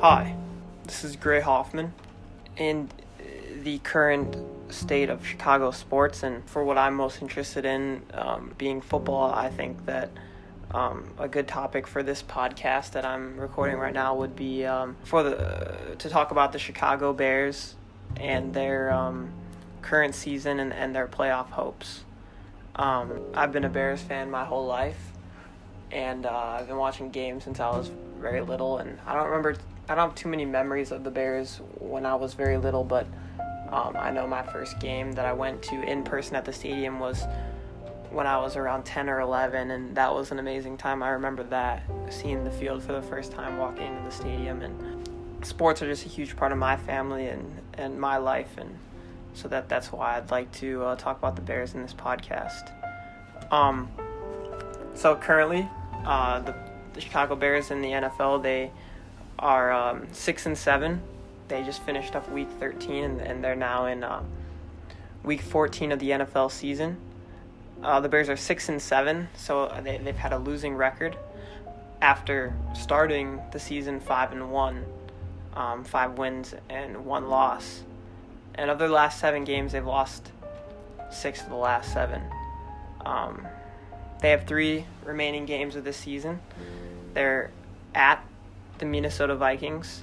Hi, this is Grey Hoffman. In the current state of Chicago sports, and for what I'm most interested in, um, being football, I think that um, a good topic for this podcast that I'm recording right now would be um, for the uh, to talk about the Chicago Bears and their um, current season and, and their playoff hopes. Um, I've been a Bears fan my whole life, and uh, I've been watching games since I was very little. And I don't remember, I don't have too many memories of the Bears when I was very little, but um, I know my first game that I went to in person at the stadium was when I was around 10 or 11, and that was an amazing time. I remember that, seeing the field for the first time, walking into the stadium, and sports are just a huge part of my family and, and my life, and so that that's why I'd like to uh, talk about the Bears in this podcast. Um, so currently, uh, the, the Chicago Bears in the NFL they are um, six and seven. They just finished up Week 13, and, and they're now in uh, Week 14 of the NFL season. Uh, the Bears are six and seven, so they, they've had a losing record after starting the season five and one, um, five wins and one loss. And of their last seven games, they've lost six of the last seven. Um, they have three remaining games of this season. They're at the Minnesota Vikings,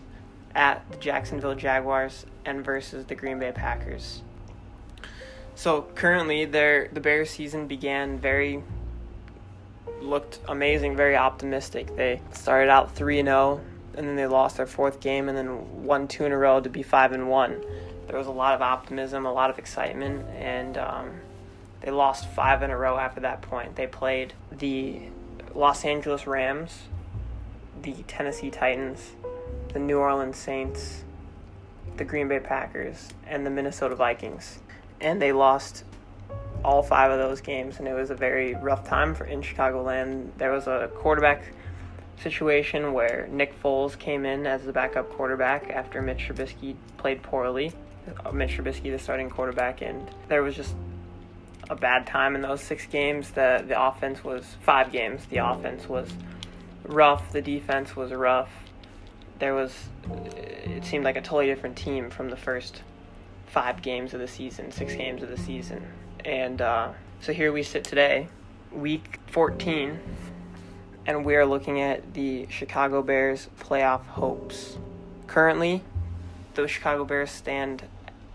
at the Jacksonville Jaguars, and versus the Green Bay Packers. So currently, their the Bears season began very looked amazing, very optimistic. They started out three and zero, and then they lost their fourth game, and then won two in a row to be five and one. There was a lot of optimism, a lot of excitement, and um, they lost five in a row after that point. They played the Los Angeles Rams, the Tennessee Titans, the New Orleans Saints, the Green Bay Packers, and the Minnesota Vikings and they lost all five of those games, and it was a very rough time for in Chicagoland. There was a quarterback situation where Nick Foles came in as the backup quarterback after Mitch Trubisky played poorly. Uh, Mitch Trubisky, the starting quarterback, and there was just a bad time in those six games. The the offense was five games. The offense was rough. The defense was rough. There was it seemed like a totally different team from the first five games of the season, six games of the season. And uh, so here we sit today, week 14, and we are looking at the Chicago Bears playoff hopes. Currently, the Chicago Bears stand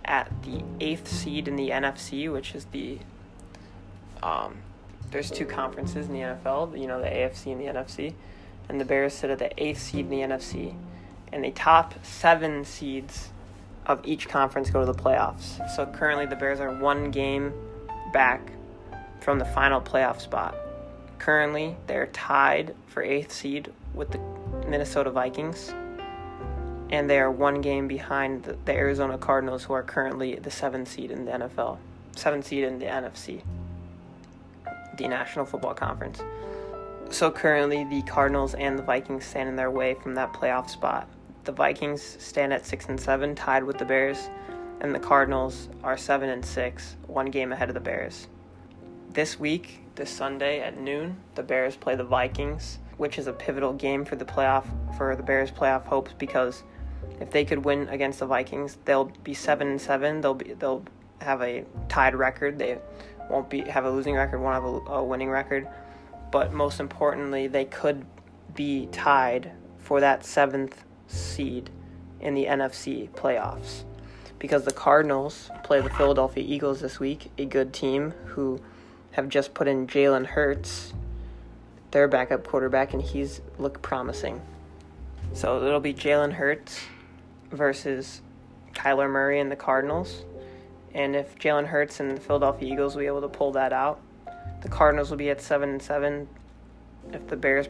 at the eighth seed in the NFC, which is the um, there's two conferences in the NFL, you know, the AFC and the NFC, and the Bears sit at the eighth seed in the NFC, and the top seven seeds of each conference go to the playoffs. So currently the Bears are one game back from the final playoff spot. Currently, they're tied for eighth seed with the Minnesota Vikings, and they are one game behind the, the Arizona Cardinals, who are currently the seventh seed in the NFL, seventh seed in the NFC, the National Football Conference. So currently, the Cardinals and the Vikings stand in their way from that playoff spot the Vikings stand at six and seven, tied with the Bears, and the Cardinals are seven and six, one game ahead of the Bears. This week, this Sunday at noon, the Bears play the Vikings, which is a pivotal game for the playoff for the Bears' playoff hopes because if they could win against the Vikings, they'll be seven and seven. They'll be they'll have a tied record. They won't be have a losing record, won't have a, a winning record. But most importantly, they could be tied for that seventh seed in the NFC playoffs because the Cardinals play the Philadelphia Eagles this week, a good team who have just put in Jalen Hurts, their backup quarterback, and he's looked promising. So it'll be Jalen Hurts versus Kyler Murray and the Cardinals. And if Jalen Hurts and the Philadelphia Eagles will be able to pull that out, the Cardinals will be at seven and seven. If the Bears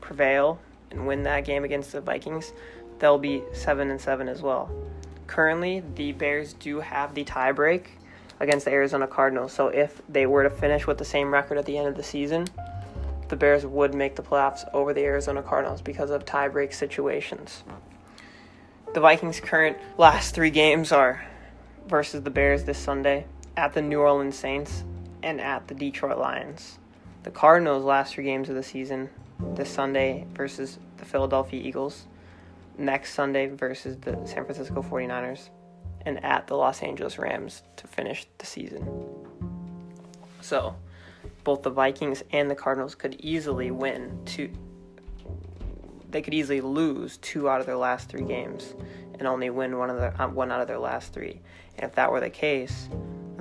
prevail and win that game against the Vikings, they'll be seven and seven as well. Currently, the Bears do have the tiebreak against the Arizona Cardinals. So if they were to finish with the same record at the end of the season, the Bears would make the playoffs over the Arizona Cardinals because of tiebreak situations. The Vikings' current last three games are versus the Bears this Sunday, at the New Orleans Saints, and at the Detroit Lions. The Cardinals' last three games of the season this Sunday versus the Philadelphia Eagles, next Sunday versus the San Francisco 49ers, and at the Los Angeles Rams to finish the season. So, both the Vikings and the Cardinals could easily win two. They could easily lose two out of their last three games, and only win one of their uh, one out of their last three. And if that were the case,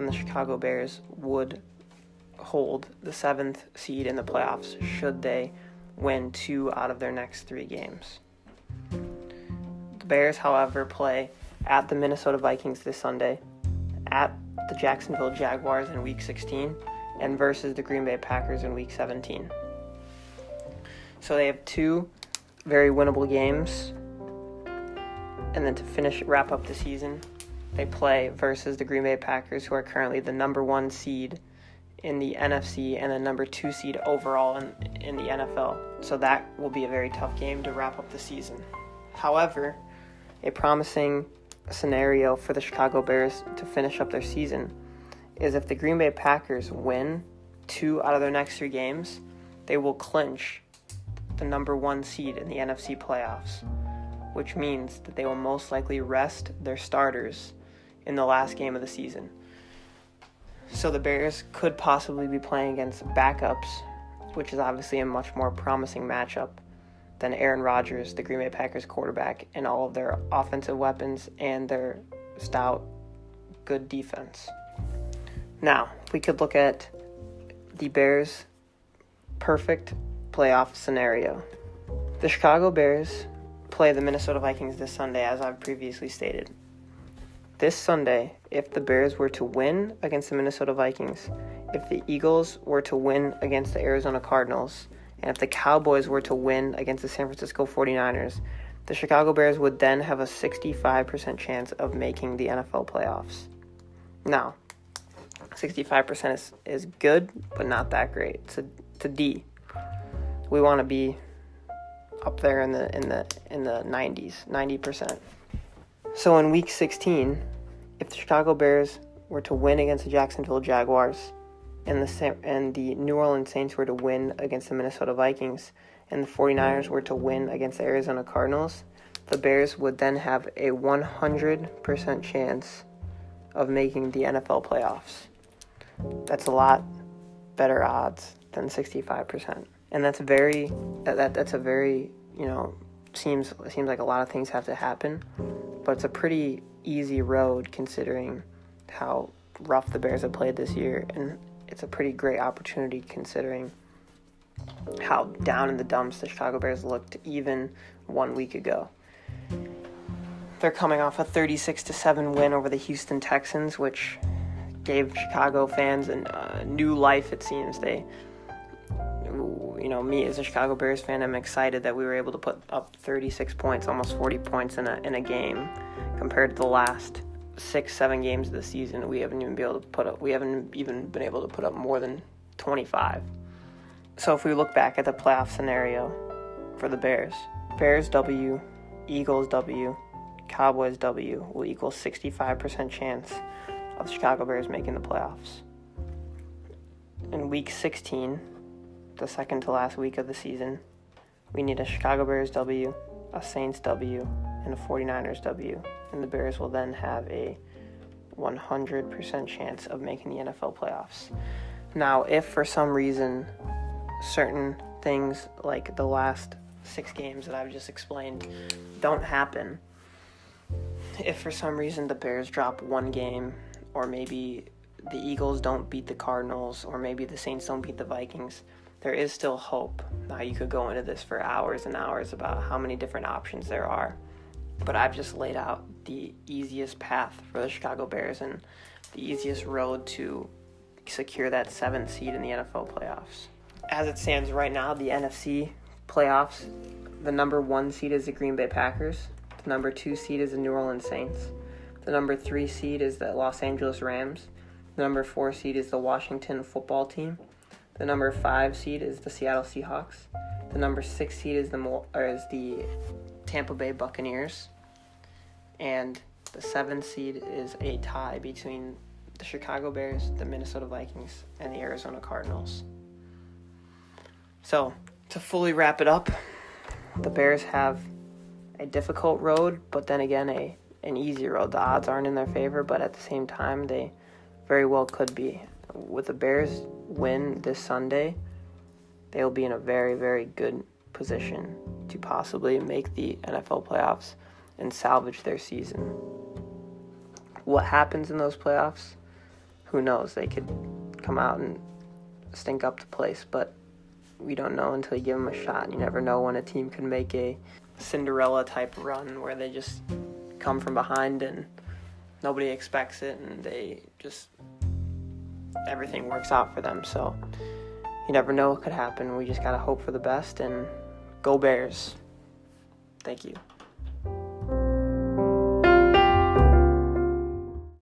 then the Chicago Bears would hold the seventh seed in the playoffs should they win two out of their next three games. The Bears, however, play at the Minnesota Vikings this Sunday, at the Jacksonville Jaguars in Week 16, and versus the Green Bay Packers in Week 17. So they have two very winnable games. And then to finish, wrap up the season, they play versus the Green Bay Packers, who are currently the number one seed in the NFC and the number two seed overall in, in the NFL. So that will be a very tough game to wrap up the season. However, a promising scenario for the Chicago Bears to finish up their season is if the Green Bay Packers win two out of their next three games, they will clinch the number one seed in the NFC playoffs, which means that they will most likely rest their starters in the last game of the season. So the Bears could possibly be playing against backups, which is obviously a much more promising matchup than Aaron Rodgers, the Green Bay Packers quarterback, and all of their offensive weapons and their stout, good defense. Now, we could look at the Bears' perfect playoff scenario. The Chicago Bears play the Minnesota Vikings this Sunday, as I've previously stated. This Sunday, if the Bears were to win against the Minnesota Vikings, if the Eagles were to win against the Arizona Cardinals, and if the Cowboys were to win against the San Francisco 49ers, the Chicago Bears would then have a 65% chance of making the NFL playoffs. Now, 65% is, is good, but not that great. It's a, it's a D. We want to be up there in the in the in the 90s, 90%. So in week 16, if the Chicago Bears were to win against the Jacksonville Jaguars and the and the New Orleans Saints were to win against the Minnesota Vikings and the 49ers were to win against the Arizona Cardinals, the Bears would then have a 100% chance of making the NFL playoffs. That's a lot better odds than 65%. And that's very that, that that's a very, you know, seems seems like a lot of things have to happen, but it's a pretty easy road considering how rough the Bears have played this year, and it's a pretty great opportunity considering how down in the dumps the Chicago Bears looked even one week ago. They're coming off a 36 to 7 win over the Houston Texans, which gave Chicago fans a uh, new life. It seems they you know, me as a Chicago Bears fan, I'm excited that we were able to put up 36 points, almost 40 points in a in a game, compared to the last six, seven games of the season. We haven't even been able to put up. We haven't even been able to put up more than 25. So if we look back at the playoff scenario for the Bears, Bears W, Eagles W, Cowboys W will equal 65% chance of the Chicago Bears making the playoffs. In week 16, the second to last week of the season. We need a Chicago Bears W, a Saints W, and a 49ers W. And the Bears will then have a 100% chance of making the NFL playoffs. Now, if for some reason certain things like the last six games that I've just explained don't happen, if for some reason the Bears drop one game, or maybe the Eagles don't beat the Cardinals, or maybe the Saints don't beat the Vikings, there is still hope. Now, you could go into this for hours and hours about how many different options there are, but I've just laid out the easiest path for the Chicago Bears and the easiest road to secure that seventh seed in the NFL playoffs. As it stands right now, the NFC playoffs, the number one seed is the Green Bay Packers, the number two seed is the New Orleans Saints, the number three seed is the Los Angeles Rams, the number four seed is the Washington football team. The number five seed is the Seattle Seahawks. The number six seed is the or is the Tampa Bay Buccaneers, and the seventh seed is a tie between the Chicago Bears, the Minnesota Vikings, and the Arizona Cardinals. So, to fully wrap it up, the Bears have a difficult road, but then again, a an easy road. The odds aren't in their favor, but at the same time, they very well could be. With the Bears win this Sunday, they'll be in a very, very good position to possibly make the NFL playoffs and salvage their season. What happens in those playoffs? Who knows? They could come out and stink up the place, but we don't know until you give them a shot. You never know when a team can make a Cinderella type run where they just come from behind and nobody expects it and they just everything works out for them. So you never know what could happen. We just got to hope for the best and go Bears. Thank you.